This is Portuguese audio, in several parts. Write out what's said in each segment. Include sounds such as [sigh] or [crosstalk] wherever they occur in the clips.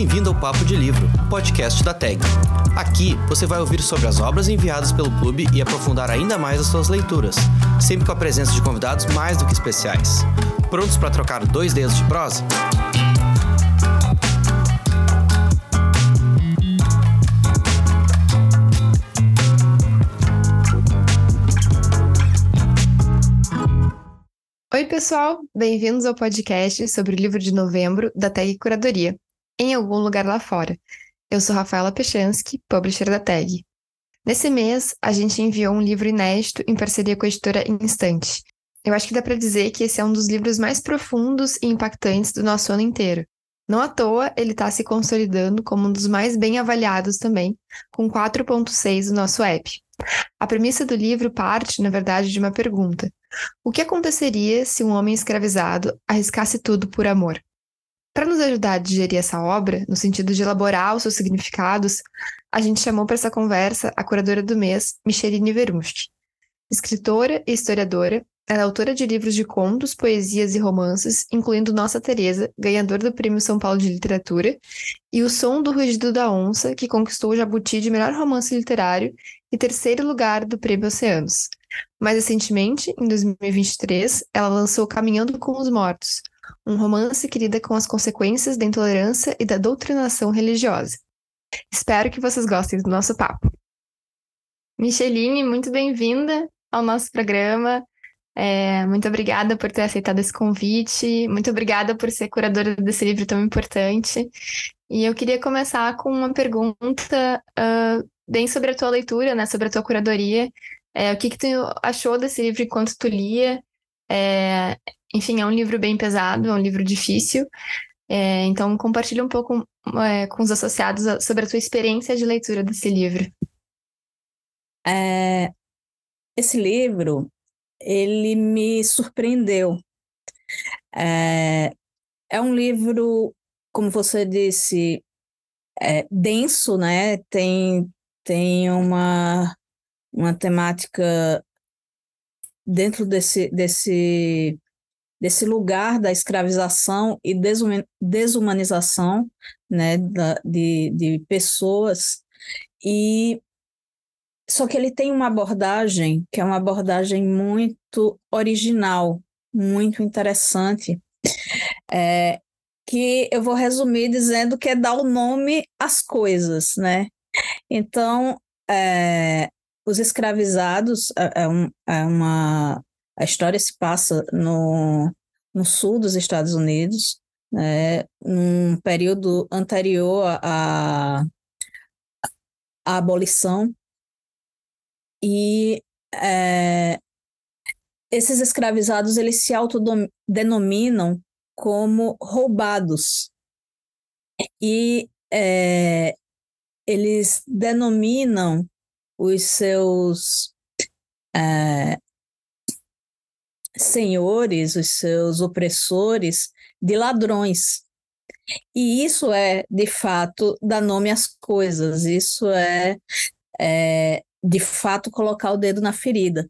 Bem-vindo ao Papo de Livro, podcast da TAG. Aqui você vai ouvir sobre as obras enviadas pelo clube e aprofundar ainda mais as suas leituras, sempre com a presença de convidados mais do que especiais. Prontos para trocar dois dedos de prosa? Oi, pessoal! Bem-vindos ao podcast sobre o livro de novembro da TAG Curadoria, em algum lugar lá fora. Eu sou Rafaela Pechansky, publisher da TAG. Nesse mês, a gente enviou um livro inédito em parceria com a editora Instante. Eu acho que dá para dizer que esse é um dos livros mais profundos e impactantes do nosso ano inteiro. Não à toa, ele está se consolidando como um dos mais bem avaliados também, com 4.6 no nosso app. A premissa do livro parte, na verdade, de uma pergunta: O que aconteceria se um homem escravizado arriscasse tudo por amor? Para nos ajudar a digerir essa obra, no sentido de elaborar os seus significados, a gente chamou para essa conversa a curadora do mês, Micheline Verunski. Escritora e historiadora, ela é autora de livros de contos, poesias e romances, incluindo Nossa Teresa, ganhadora do Prêmio São Paulo de Literatura, e O Som do Rugido da Onça, que conquistou o Jabuti de melhor romance literário e terceiro lugar do Prêmio Oceanos. Mais recentemente, em 2023, ela lançou Caminhando com os Mortos, um romance que lida com as consequências da intolerância e da doutrinação religiosa. Espero que vocês gostem do nosso papo. Micheline, muito bem-vinda ao nosso programa. É, muito obrigada por ter aceitado esse convite, muito obrigada por ser curadora desse livro tão importante. E eu queria começar com uma pergunta uh, bem sobre a tua leitura, né, sobre a tua curadoria. É, o que, que tu achou desse livro enquanto tu lia? É, enfim, é um livro bem pesado, é um livro difícil. É, então, compartilha um pouco é, com os associados sobre a tua experiência de leitura desse livro. É, esse livro, ele me surpreendeu. É, é um livro, como você disse, é, denso, né? Tem, tem uma, uma temática dentro desse, desse desse lugar da escravização e desumanização né, da, de, de pessoas. E só que ele tem uma abordagem que é uma abordagem muito original, muito interessante, é, que eu vou resumir dizendo que é dar o nome às coisas, né? Então, é, os escravizados é, é, um, é uma a história se passa no, no sul dos Estados Unidos, né, num período anterior à, abolição. E é, esses escravizados eles se autodenominam como roubados. E é, eles denominam os seus é, senhores, os seus opressores, de ladrões. E isso é, de fato, dar nome às coisas, isso é, é de fato, colocar o dedo na ferida.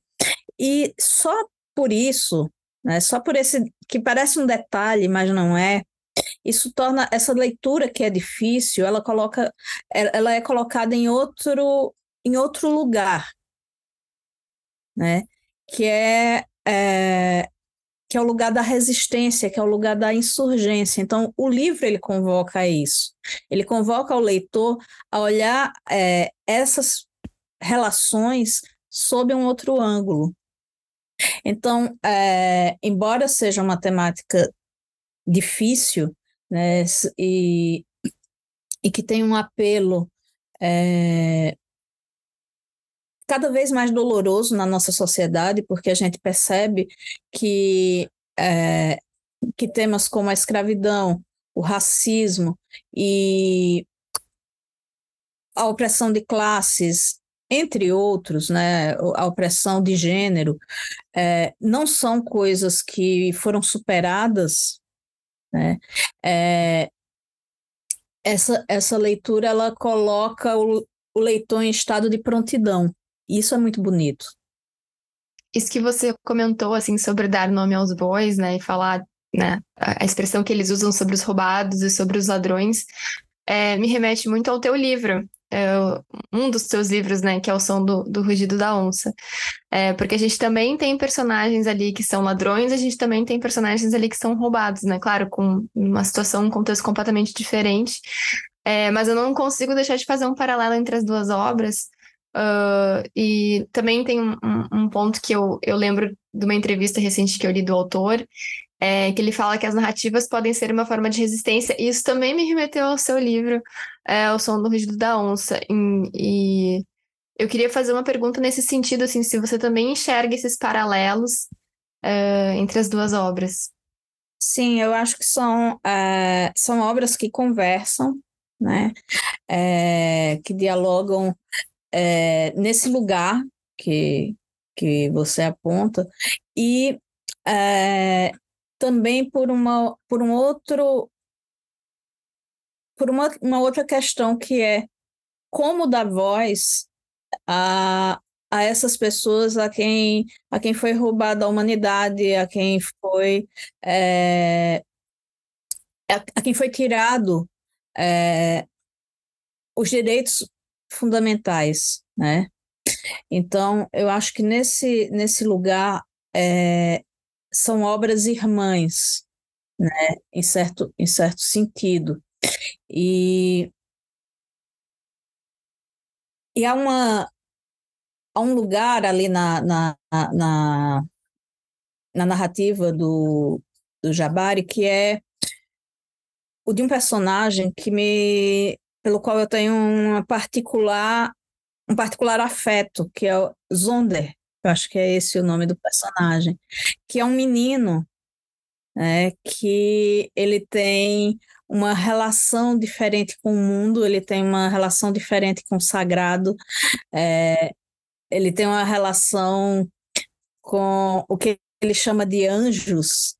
E só por isso, né, só por esse, que parece um detalhe, mas não é, isso torna essa leitura que é difícil, ela coloca, ela é colocada em outro, em outro lugar, né? Que é é, que é o lugar da resistência, que é o lugar da insurgência. Então, o livro ele convoca isso. Ele convoca o leitor a olhar é, essas relações sob um outro ângulo. Então, é, embora seja uma temática difícil, né, e, e que tem um apelo é, cada vez mais doloroso na nossa sociedade, porque a gente percebe que, é, que temas como a escravidão, o racismo e a opressão de classes, entre outros, né, a opressão de gênero, é, não são coisas que foram superadas. Né? É, essa, essa leitura ela coloca o, o leitor em estado de prontidão. Isso é muito bonito. Isso que você comentou, assim, sobre dar nome aos bois, né, e falar, né, a expressão que eles usam sobre os roubados e sobre os ladrões, é, me remete muito ao teu livro, é, um dos teus livros, né, que é o som do, do rugido da onça. É, porque a gente também tem personagens ali que são ladrões, a gente também tem personagens ali que são roubados, né? Claro, com uma situação, um contexto completamente diferente. É, mas eu não consigo deixar de fazer um paralelo entre as duas obras. Uh, e também tem um, um, ponto que eu, eu lembro de uma entrevista recente que eu li do autor, é, que ele fala que as narrativas podem ser uma forma de resistência, e isso também me remeteu ao seu livro, é, O Som do Rugido da Onça. E, e, eu queria fazer uma pergunta nesse sentido, assim, se você também enxerga esses paralelos é, entre as duas obras. Sim, eu acho que são, é, são obras que conversam, né? É, que dialogam é, nesse lugar que, que você aponta, e é, também por uma por um outro por uma, uma outra questão que é como dar voz a, a essas pessoas a quem a quem foi roubada a humanidade a quem foi é, a, a, quem foi tirado é, os direitos fundamentais né então eu acho que nesse nesse lugar é, são obras irmãs, né, em certo, em certo sentido. E, e há, uma, há um lugar ali na, na, na, na narrativa do, do Jabari que é o de um personagem que me pelo qual eu tenho uma particular um particular afeto, que é o Zonder, eu acho que é esse o nome do personagem, que é um menino né, que ele tem uma relação diferente com o mundo, ele tem uma relação diferente com o sagrado, é, ele tem uma relação com o que ele chama de anjos,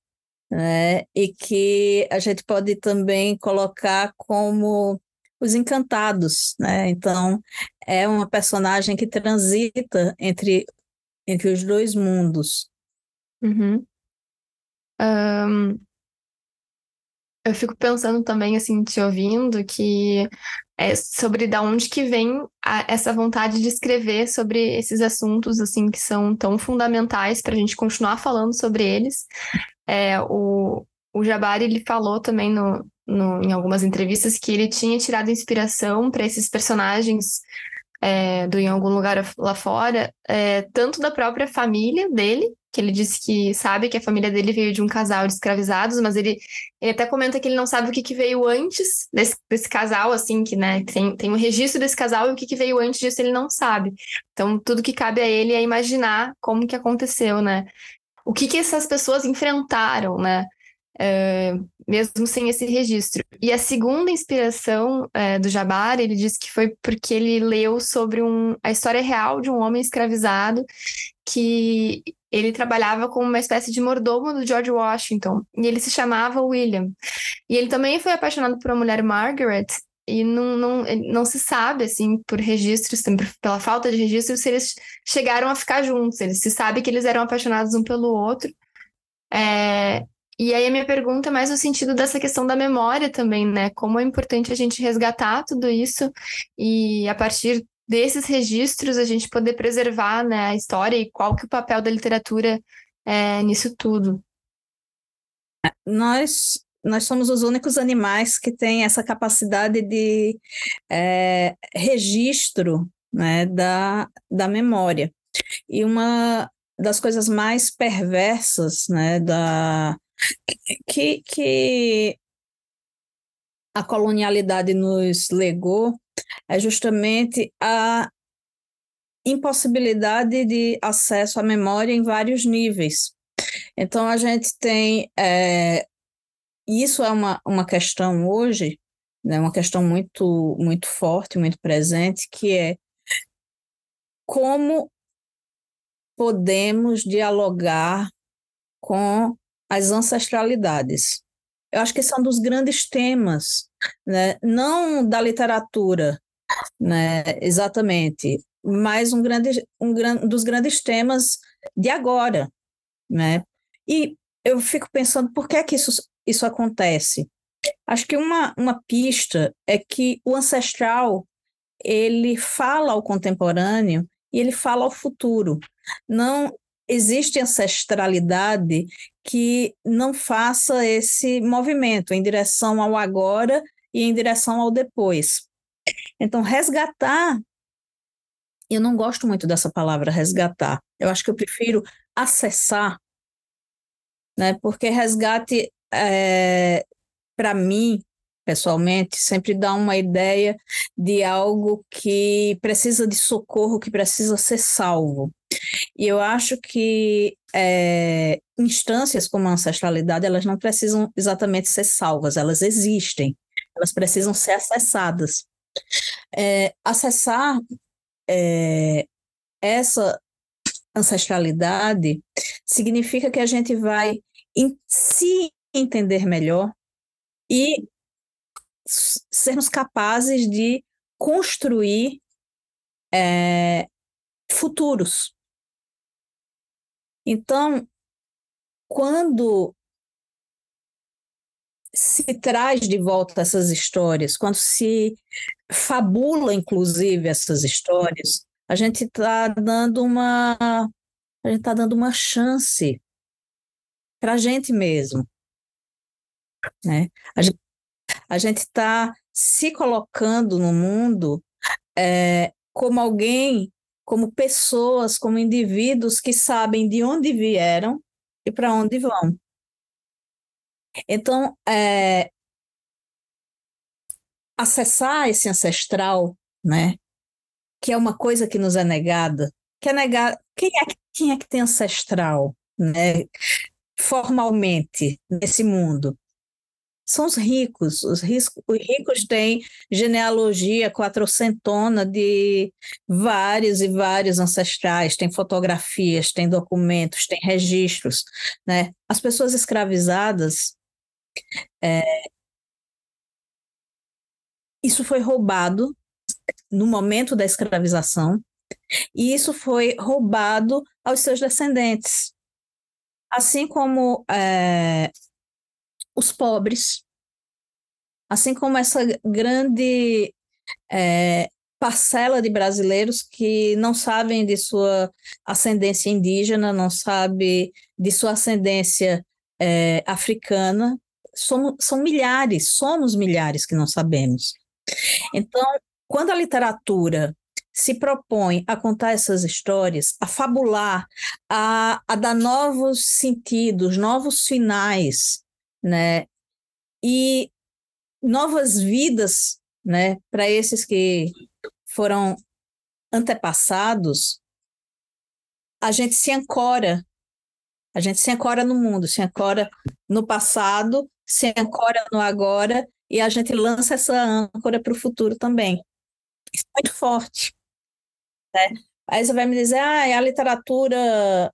né, e que a gente pode também colocar como os encantados, né? Então é uma personagem que transita entre entre os dois mundos. Uhum. Um, eu fico pensando também, assim, te ouvindo, que é sobre da onde que vem a, essa vontade de escrever sobre esses assuntos, assim, que são tão fundamentais para a gente continuar falando sobre eles. É, o, o Jabari, ele falou também no, no, em algumas entrevistas que ele tinha tirado inspiração para esses personagens é, do Em Algum Lugar Lá Fora, é, tanto da própria família dele, que ele disse que sabe que a família dele veio de um casal de escravizados, mas ele, ele até comenta que ele não sabe o que, que veio antes desse, desse casal, assim, que né, tem, tem um registro desse casal e o que, que veio antes disso ele não sabe. Então, tudo que cabe a ele é imaginar como que aconteceu, né? O que, que essas pessoas enfrentaram, né? É, mesmo sem esse registro. E a segunda inspiração é, do Jabbar, ele disse que foi porque ele leu sobre um, a história real de um homem escravizado que ele trabalhava como uma espécie de mordomo do George Washington, e ele se chamava William. E ele também foi apaixonado por uma mulher, Margaret, e não, não, não se sabe, assim, por registros, pela falta de registros, se eles chegaram a ficar juntos. Eles se sabe que eles eram apaixonados um pelo outro. É, e aí a minha pergunta é mais no sentido dessa questão da memória também, né? Como é importante a gente resgatar tudo isso e a partir desses registros a gente poder preservar né, a história e qual que é o papel da literatura é, nisso tudo. Nós nós somos os únicos animais que têm essa capacidade de é, registro né, da, da memória. E uma das coisas mais perversas né, da, que, que a colonialidade nos legou é justamente a impossibilidade de acesso à memória em vários níveis. Então, a gente tem. É, isso é uma, uma questão hoje, né, uma questão muito, muito forte, muito presente, que é como podemos dialogar com as ancestralidades. Eu acho que esse é um dos grandes temas, né? não da literatura, né? exatamente, mas um, grande, um dos grandes temas de agora. Né? E eu fico pensando por que, é que isso, isso acontece. Acho que uma, uma pista é que o ancestral ele fala ao contemporâneo e ele fala ao futuro. Não existe ancestralidade que não faça esse movimento em direção ao agora e em direção ao depois. Então, resgatar, eu não gosto muito dessa palavra resgatar. Eu acho que eu prefiro acessar, né? Porque resgate, é, para mim, pessoalmente, sempre dá uma ideia de algo que precisa de socorro, que precisa ser salvo. E eu acho que é, instâncias como a ancestralidade, elas não precisam exatamente ser salvas, elas existem, elas precisam ser acessadas. É, acessar é, essa ancestralidade significa que a gente vai em, se entender melhor e sermos capazes de construir é, futuros. Então, quando se traz de volta essas histórias, quando se fabula, inclusive, essas histórias, a gente está dando uma a gente está dando uma chance para a gente mesmo, né? A gente está se colocando no mundo é, como alguém como pessoas, como indivíduos que sabem de onde vieram e para onde vão. Então, é, acessar esse ancestral, né, que é uma coisa que nos é negada, que é negar quem é, quem é que tem ancestral, né, formalmente nesse mundo? São os ricos. Os, riscos, os ricos têm genealogia quatrocentona de vários e vários ancestrais, tem fotografias, tem documentos, tem registros. Né? As pessoas escravizadas, é, isso foi roubado no momento da escravização, e isso foi roubado aos seus descendentes. Assim como é, os pobres, assim como essa grande é, parcela de brasileiros que não sabem de sua ascendência indígena, não sabe de sua ascendência é, africana, somos, são milhares, somos milhares que não sabemos. Então, quando a literatura se propõe a contar essas histórias, a fabular, a, a dar novos sentidos, novos finais né? E novas vidas, né, para esses que foram antepassados, a gente se ancora, a gente se ancora no mundo, se ancora no passado, se ancora no agora e a gente lança essa âncora para o futuro também. Isso é muito forte. Né? Aí você vai me dizer, ah, a literatura,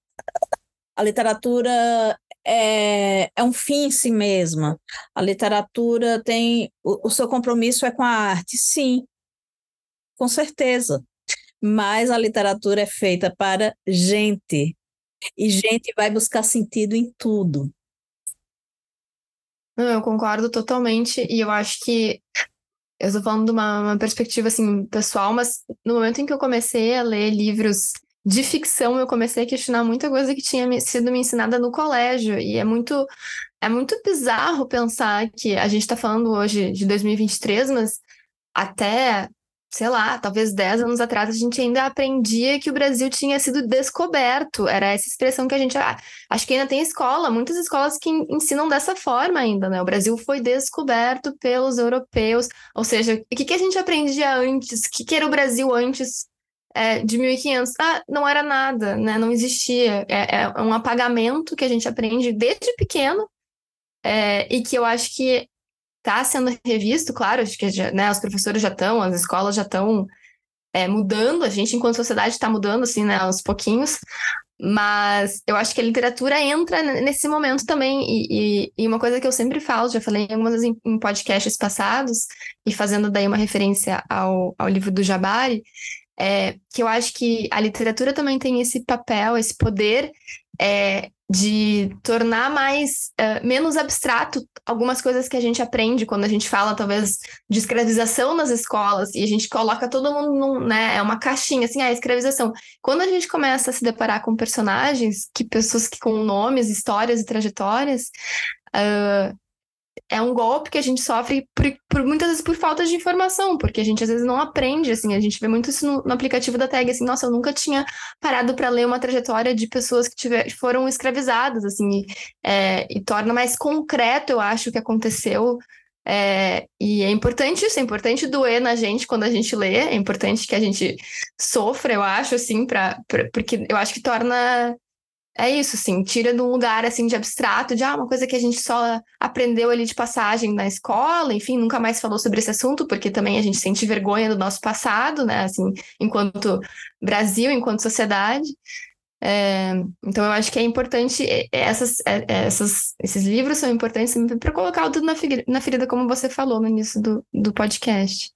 a literatura é, é um fim em si mesma. A literatura tem. O, o seu compromisso é com a arte, sim, com certeza. Mas a literatura é feita para gente. E gente vai buscar sentido em tudo. Eu concordo totalmente, e eu acho que eu estou falando de uma, uma, perspectiva assim pessoal, mas no momento em que eu comecei a ler livros de ficção eu comecei a questionar muita coisa que tinha sido me ensinada no colégio. E é muito, é muito bizarro pensar que a gente está falando hoje de 2023, mas até, sei lá, talvez 10 anos atrás, a gente ainda aprendia que o Brasil tinha sido descoberto. Era essa expressão que a gente. Ah, acho que ainda tem escola, muitas escolas que ensinam dessa forma ainda, né? O Brasil foi descoberto pelos europeus. Ou seja, o que, que a gente aprendia antes? O que, que era o Brasil antes? É, de 1500, ah, não era nada, né? Não existia. É, é um apagamento que a gente aprende desde pequeno é, e que eu acho que está sendo revisto, claro, acho que já, né, os professores já estão, as escolas já estão é, mudando, a gente, enquanto sociedade, está mudando, assim, né, aos pouquinhos, mas eu acho que a literatura entra nesse momento também, e, e, e uma coisa que eu sempre falo, já falei em algumas em, em podcasts passados, e fazendo daí uma referência ao, ao livro do Jabari, é, que eu acho que a literatura também tem esse papel, esse poder é, de tornar mais uh, menos abstrato algumas coisas que a gente aprende quando a gente fala talvez de escravização nas escolas e a gente coloca todo mundo num, né, é uma caixinha assim, a ah, escravização. Quando a gente começa a se deparar com personagens, que pessoas que com nomes, histórias e trajetórias, uh, é um golpe que a gente sofre por, por, muitas vezes por falta de informação, porque a gente às vezes não aprende, assim, a gente vê muito isso no, no aplicativo da tag, assim, nossa, eu nunca tinha parado para ler uma trajetória de pessoas que tiver, foram escravizadas, assim, e, é, e torna mais concreto, eu acho, o que aconteceu. É, e é importante isso, é importante doer na gente quando a gente lê, é importante que a gente sofra, eu acho, assim, pra, pra porque eu acho que torna é isso, assim, tira de um lugar assim de abstrato, de ah, uma coisa que a gente só aprendeu ali de passagem na escola, enfim, nunca mais falou sobre esse assunto, porque também a gente sente vergonha do nosso passado, né, assim, enquanto Brasil, enquanto sociedade. É, então eu acho que é importante essas, essas, esses livros são importantes para colocar na ferida, na ferida, como você falou no início do, do podcast.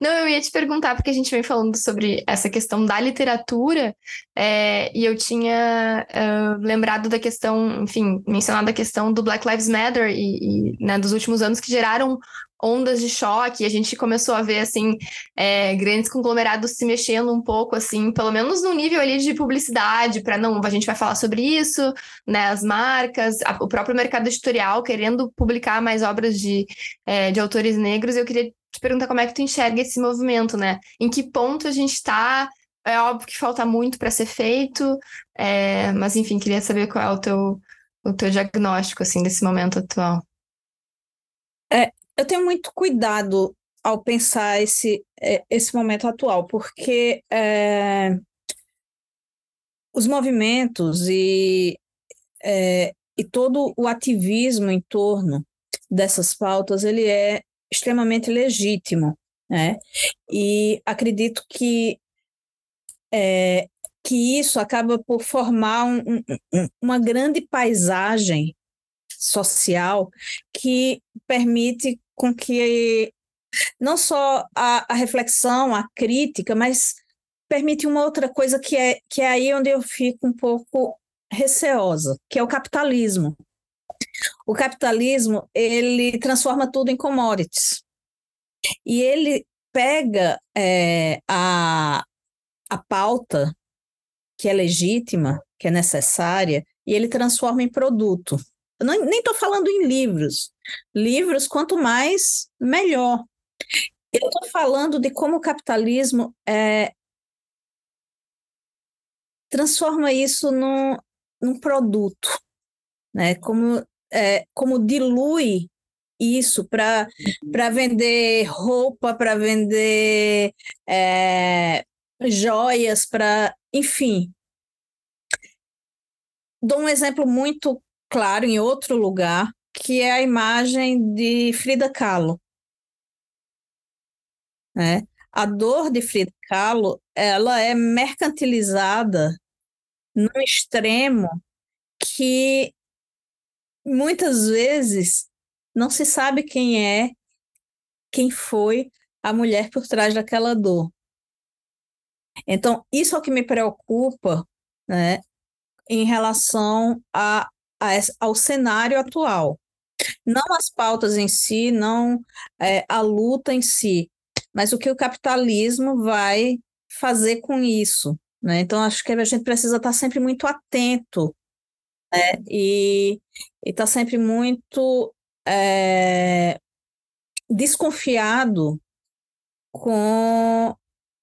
Não, eu ia te perguntar, porque a gente vem falando sobre essa questão da literatura, é, e eu tinha uh, lembrado da questão, enfim, mencionado a questão do Black Lives Matter e, e né, dos últimos anos que geraram ondas de choque, a gente começou a ver, assim, é, grandes conglomerados se mexendo um pouco, assim, pelo menos no nível ali de publicidade, para não, a gente vai falar sobre isso, né, as marcas, a, o próprio mercado editorial querendo publicar mais obras de, é, de autores negros, eu queria te perguntar como é que tu enxerga esse movimento, né? Em que ponto a gente está? É óbvio que falta muito para ser feito, é, mas enfim, queria saber qual é o teu, o teu diagnóstico assim desse momento atual. É, eu tenho muito cuidado ao pensar esse, é, esse momento atual, porque é, os movimentos e, é, e todo o ativismo em torno dessas pautas, ele é extremamente legítimo, né? E acredito que é, que isso acaba por formar um, um, uma grande paisagem social que permite com que não só a, a, reflexão, a crítica, mas permite uma outra coisa que é, que é aí onde eu fico um pouco receosa, que é o capitalismo. O capitalismo, ele transforma tudo em commodities. E ele pega é, a, a pauta que é legítima, que é necessária, e ele transforma em produto. Eu não, nem estou falando em livros. Livros, quanto mais, melhor. Eu estou falando de como o capitalismo é, transforma isso num, num produto, né? como é, como dilui isso para vender roupa, para vender é, joias, para. Enfim. Dou um exemplo muito claro em outro lugar, que é a imagem de Frida Kahlo. Né? A dor de Frida Kahlo ela é mercantilizada no extremo que muitas vezes não se sabe quem é, quem foi a mulher por trás daquela dor. Então, isso é o que me preocupa né, em relação a, a, ao cenário atual. Não as pautas em si, não é, a luta em si, mas o que o capitalismo vai fazer com isso. Né? Então, acho que a gente precisa estar sempre muito atento né? e está sempre muito é, desconfiado com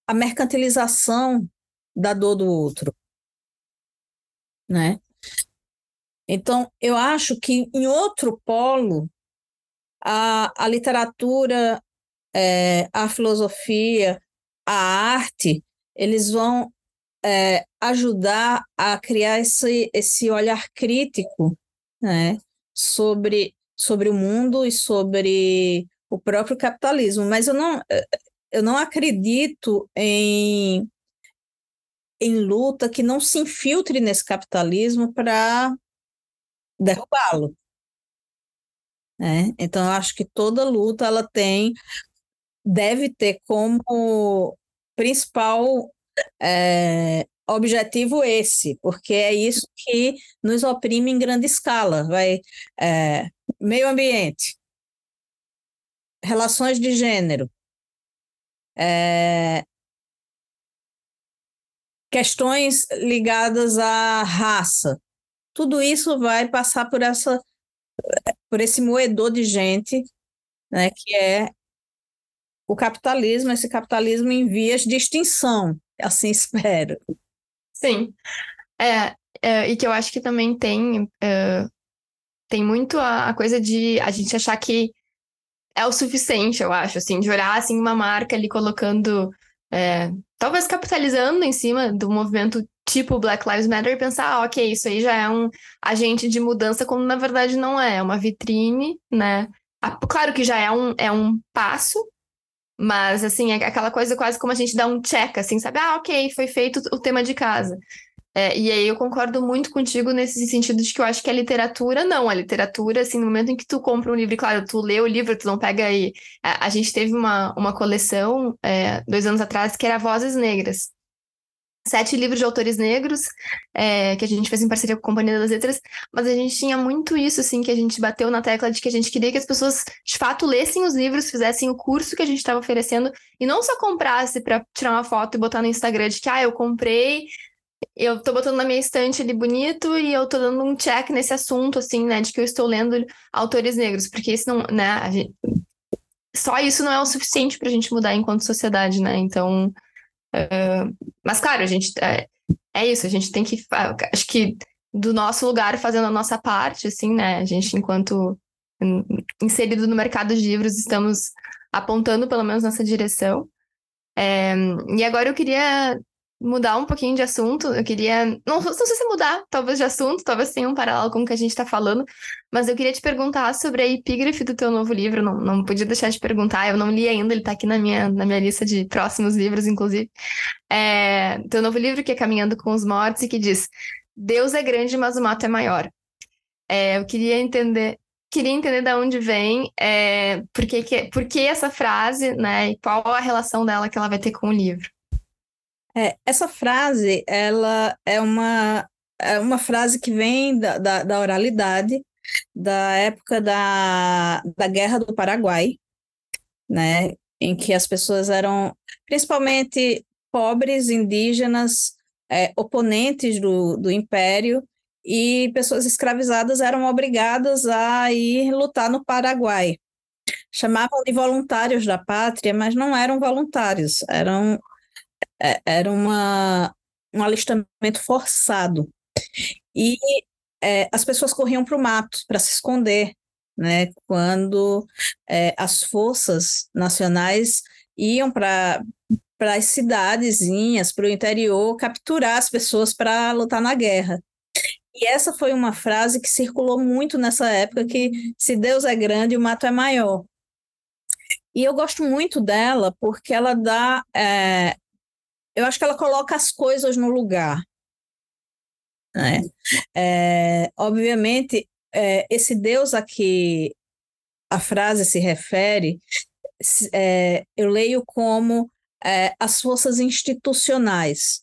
a mercantilização da dor do outro, né? Então, eu acho que em outro polo, a, a literatura, é, a filosofia, a arte, eles vão é, ajudar a criar esse, esse olhar crítico né, sobre, sobre o mundo e sobre o próprio capitalismo. Mas eu não, eu não acredito em, em luta que não se infiltre nesse capitalismo para derrubá-lo. Né? Então, eu acho que toda luta ela tem, deve ter como principal é, objetivo esse, porque é isso que nos oprime em grande escala. Vai é, meio ambiente, relações de gênero, é, questões ligadas à raça. Tudo isso vai passar por essa por esse moedor de gente, né, que é o capitalismo, esse capitalismo em vias de extinção, [laughs] assim espero. Sim. É, é, e que eu acho que também tem, é, tem muito a, a, coisa de a gente achar que é o suficiente, eu acho, assim, de olhar assim, uma marca ali colocando, é, talvez capitalizando em cima do movimento tipo Black Lives Matter e pensar, ah, ok, isso aí já é um agente de mudança, quando na verdade não é, é uma vitrine, né? Claro que já é um, é um passo, mas, assim, é aquela coisa quase como a gente dá um check, assim, sabe? Ah, ok, foi feito o tema de casa. É, e aí eu concordo muito contigo nesse sentido de que eu acho que a literatura, não. A literatura, assim, no momento em que tu compra um livro, claro, tu lê o livro, tu não pega aí. A, a gente teve uma, uma coleção, é, dois anos atrás, que era Vozes Negras sete livros de autores negros, é, que a gente fez em parceria com a Companhia das Letras, mas a gente tinha muito isso, assim, que a gente bateu na tecla de que a gente queria que as pessoas, de fato, lessem os livros, fizessem o curso que a gente estava oferecendo, e não só comprasse para tirar uma foto e botar no Instagram de que, ah, eu comprei, eu tô botando na minha estante ali bonito e eu tô dando um check nesse assunto, assim, né, de que eu estou lendo autores negros, porque isso não, né, gente... só isso não é o suficiente para a gente mudar enquanto sociedade, né, então... Mas, claro, a gente é, é, isso, a gente tem que. Acho que do nosso lugar fazendo a nossa parte, assim, né? A gente, enquanto inserido no mercado de livros, estamos apontando pelo menos nessa direção. É, e agora eu queria mudar um pouquinho de assunto. Eu queria. Não, não sei se mudar, talvez de assunto, talvez tenha um paralelo com o que a gente está falando, mas eu queria te perguntar sobre a epígrafe do teu novo livro. Não, não podia deixar de perguntar, eu não li ainda, ele está aqui na minha, na minha lista de próximos livros, inclusive. É, teu novo livro, que é Caminhando com os Mortos, e que diz: Deus é grande, mas o mato é maior. É, eu queria entender. Queria entender de onde vem, é, por, que, que, por que essa frase, né? E qual a relação dela que ela vai ter com o livro. É, essa frase, ela é uma, é uma frase que vem da, da, da oralidade, da época da, da Guerra do Paraguai, né, em que as pessoas eram principalmente pobres, indígenas, é, oponentes do, do império, e pessoas escravizadas eram obrigadas a ir lutar no Paraguai. Chamavam de voluntários da pátria, mas não eram voluntários, eram é, era uma, um alistamento forçado. E é, as pessoas corriam para o mato para se esconder, né? Quando é, as forças nacionais iam para para as cidadezinhas, para o interior, capturar as pessoas para lutar na guerra. E essa foi uma frase que circulou muito nessa época que se Deus é grande, o mato é maior. E eu gosto muito dela porque ela dá é, eu acho que ela coloca as coisas no lugar. Né? É, obviamente, é, esse Deus a que a frase se refere, é, eu leio como é, as forças institucionais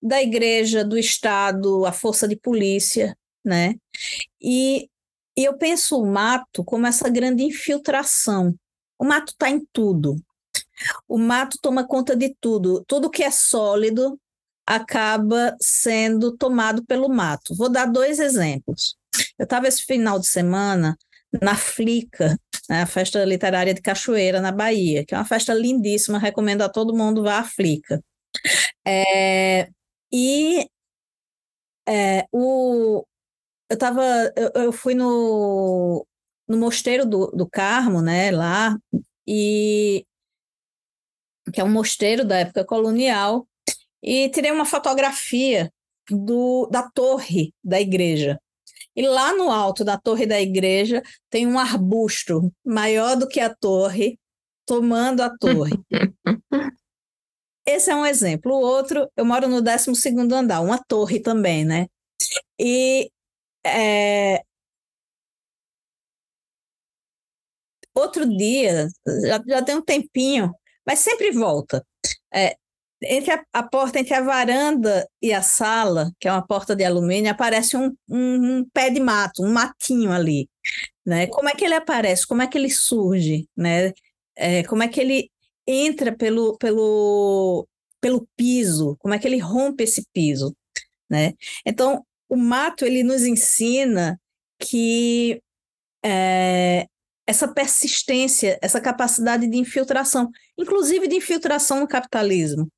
da igreja, do Estado, a força de polícia, né? E, e eu penso o mato como essa grande infiltração. O mato está em tudo. O mato toma conta de tudo. Tudo que é sólido acaba sendo tomado pelo mato. Vou dar dois exemplos. Eu estava esse final de semana na Flica, né, a festa literária de Cachoeira, na Bahia, que é uma festa lindíssima, recomendo a todo mundo vá à Flica. É, e é, o, eu, tava, eu, eu fui no, no Mosteiro do, do Carmo, né, lá, e que é um mosteiro da época colonial, e tirei uma fotografia do, da torre da igreja. E lá no alto da torre da igreja tem um arbusto maior do que a torre, tomando a torre. [laughs] Esse é um exemplo. O outro, eu moro no 12 andar, uma torre também, né? E é, outro dia, já, já tem um tempinho, mas sempre volta. É, entre a, a, porta entre a varanda e a sala, que é uma porta de alumínio, aparece um, um, um, pé de mato, um matinho ali, né? Como é que ele aparece? Como é que ele surge, né? É, como é que ele entra pelo, pelo, pelo piso? Como é que ele rompe esse piso, né? Então, o mato ele nos ensina que é, essa persistência, essa capacidade de infiltração, inclusive de infiltração no capitalismo,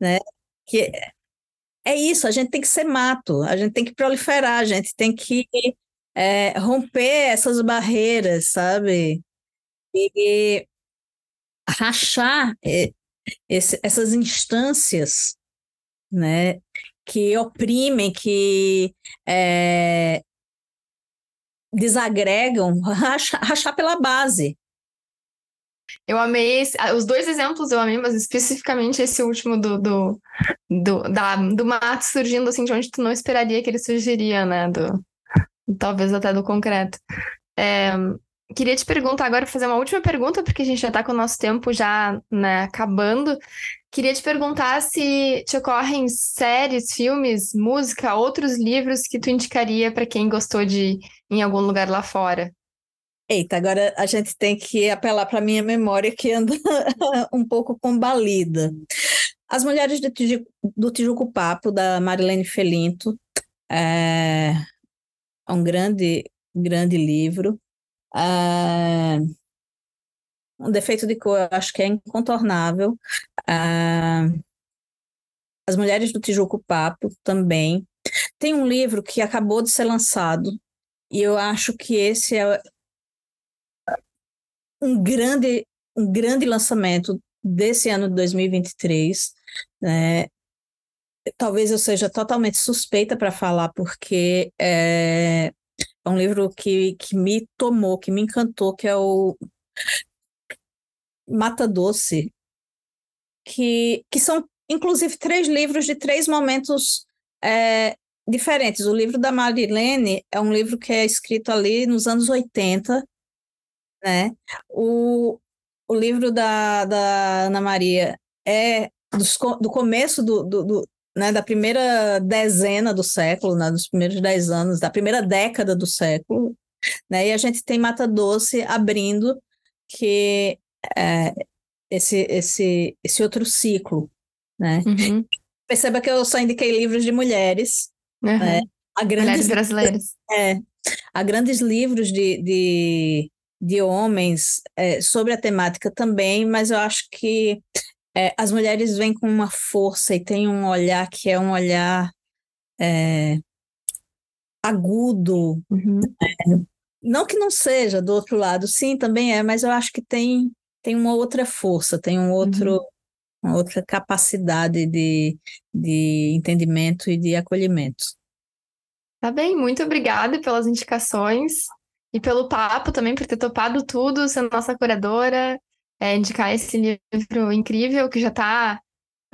né? Que é isso, a gente tem que ser mato, a gente tem que proliferar, a gente tem que é, romper essas barreiras, sabe? E rachar é, esse, essas instâncias, né? Que oprimem, que é, desagregam, [laughs] rachar, pela base, eu amei esse, os dois exemplos eu amei, mas especificamente esse último do, do, do, da, do mato surgindo assim de onde tu não esperaria que ele surgiria, né? Do, talvez até do concreto. É, queria te perguntar agora, fazer uma última pergunta, porque a gente já está com o nosso tempo já né, acabando. Queria te perguntar se te ocorrem séries, filmes, música, outros livros que tu indicaria para quem gostou de em algum lugar lá fora. Eita, agora a gente tem que apelar para minha memória que anda [laughs] um pouco combalida. As Mulheres do, Tijuco, do Tijuco Papo, da Marilene Felinto, é um grande, grande livro. É um defeito de cor, eu acho que é incontornável. É As Mulheres do Tijuco Papo também. Tem um livro que acabou de ser lançado, e eu acho que esse é um grande, um grande lançamento desse ano de 2023. Né? Talvez eu seja totalmente suspeita para falar, porque é, é um livro que, que me tomou, que me encantou, que é o Mata Doce, que, que são, inclusive, três livros de três momentos é, diferentes. O livro da Marilene é um livro que é escrito ali nos anos 80, né? O, o livro da, da Ana Maria é dos, do começo do, do, do né, da primeira dezena do século, né, dos primeiros dez anos, da primeira década do século, né, e a gente tem Mata Doce abrindo que é, esse, esse, esse outro ciclo, né? Uhum. Perceba que eu só indiquei livros de mulheres, uhum. né? A grandes, mulheres brasileiras. É, há grandes livros de, de de homens é, sobre a temática também, mas eu acho que é, as mulheres vêm com uma força e têm um olhar que é um olhar é, agudo. Uhum. Né? não que não seja do outro lado, sim, também é, mas eu acho que tem, tem uma outra força, tem um outro. Uhum. Uma outra capacidade de, de entendimento e de acolhimento. Tá bem, muito obrigada pelas indicações e pelo papo também, por ter topado tudo, sendo nossa curadora, é, indicar esse livro incrível que já está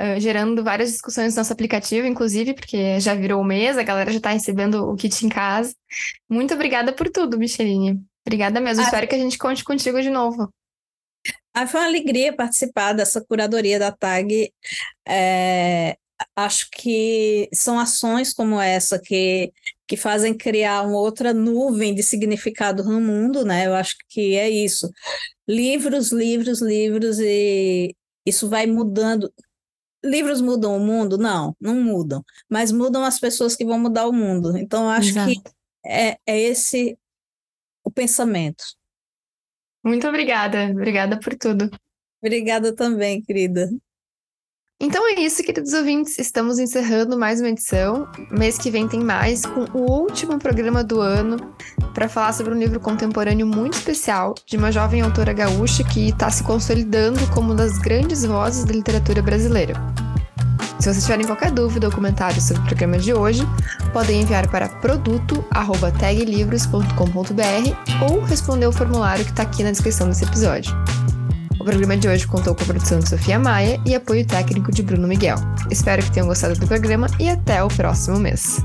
uh, gerando várias discussões no nosso aplicativo, inclusive, porque já virou o mês, a galera já está recebendo o kit em casa. Muito obrigada por tudo, Micheline. Obrigada mesmo. Ah, Espero que a gente conte contigo de novo. Ah, foi uma alegria participar dessa curadoria da TAG. É, acho que são ações como essa que, que fazem criar uma outra nuvem de significado no mundo, né? Eu acho que é isso. Livros, livros, livros, e isso vai mudando. Livros mudam o mundo? Não, não mudam. Mas mudam as pessoas que vão mudar o mundo. Então, eu acho Exato. que é, é esse o pensamento. Muito obrigada. Obrigada por tudo. Obrigada também, querida. Então é isso, queridos ouvintes. Estamos encerrando mais uma edição. Mês que vem tem mais, com o último programa do ano, para falar sobre um livro contemporâneo muito especial de uma jovem autora gaúcha que está se consolidando como uma das grandes vozes da literatura brasileira. Se vocês tiverem qualquer dúvida ou comentário sobre o programa de hoje, podem enviar para produto@taglivros.com.br ou responder o formulário que está aqui na descrição desse episódio. O programa de hoje contou com a produção de Sofia Maia e apoio técnico de Bruno Miguel. Espero que tenham gostado do programa e até o próximo mês.